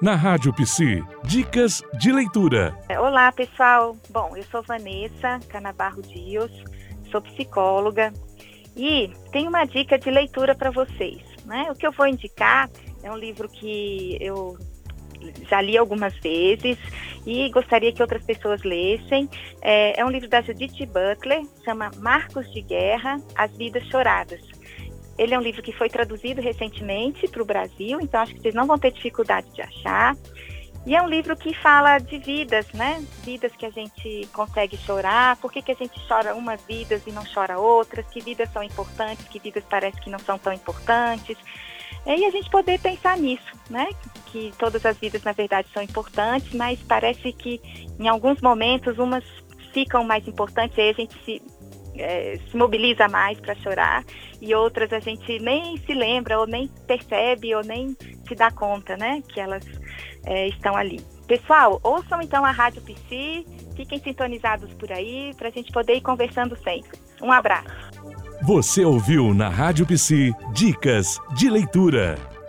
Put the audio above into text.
Na Rádio Psi, dicas de leitura. Olá, pessoal. Bom, eu sou Vanessa Canabarro Dias, sou psicóloga e tenho uma dica de leitura para vocês. Né? O que eu vou indicar é um livro que eu já li algumas vezes e gostaria que outras pessoas lessem. É, é um livro da Judith Butler, chama Marcos de Guerra, As Vidas Choradas. Ele é um livro que foi traduzido recentemente para o Brasil, então acho que vocês não vão ter dificuldade de achar. E é um livro que fala de vidas, né? Vidas que a gente consegue chorar, por que, que a gente chora umas vidas e não chora outras, que vidas são importantes, que vidas parece que não são tão importantes. E a gente poder pensar nisso, né? Que todas as vidas, na verdade, são importantes, mas parece que em alguns momentos umas ficam mais importantes, aí a gente se é, se mobiliza mais para chorar e outras a gente nem se lembra ou nem percebe ou nem se dá conta, né, que elas é, estão ali. Pessoal, ouçam então a Rádio PC, fiquem sintonizados por aí para a gente poder ir conversando sempre. Um abraço. Você ouviu na Rádio PC Dicas de Leitura.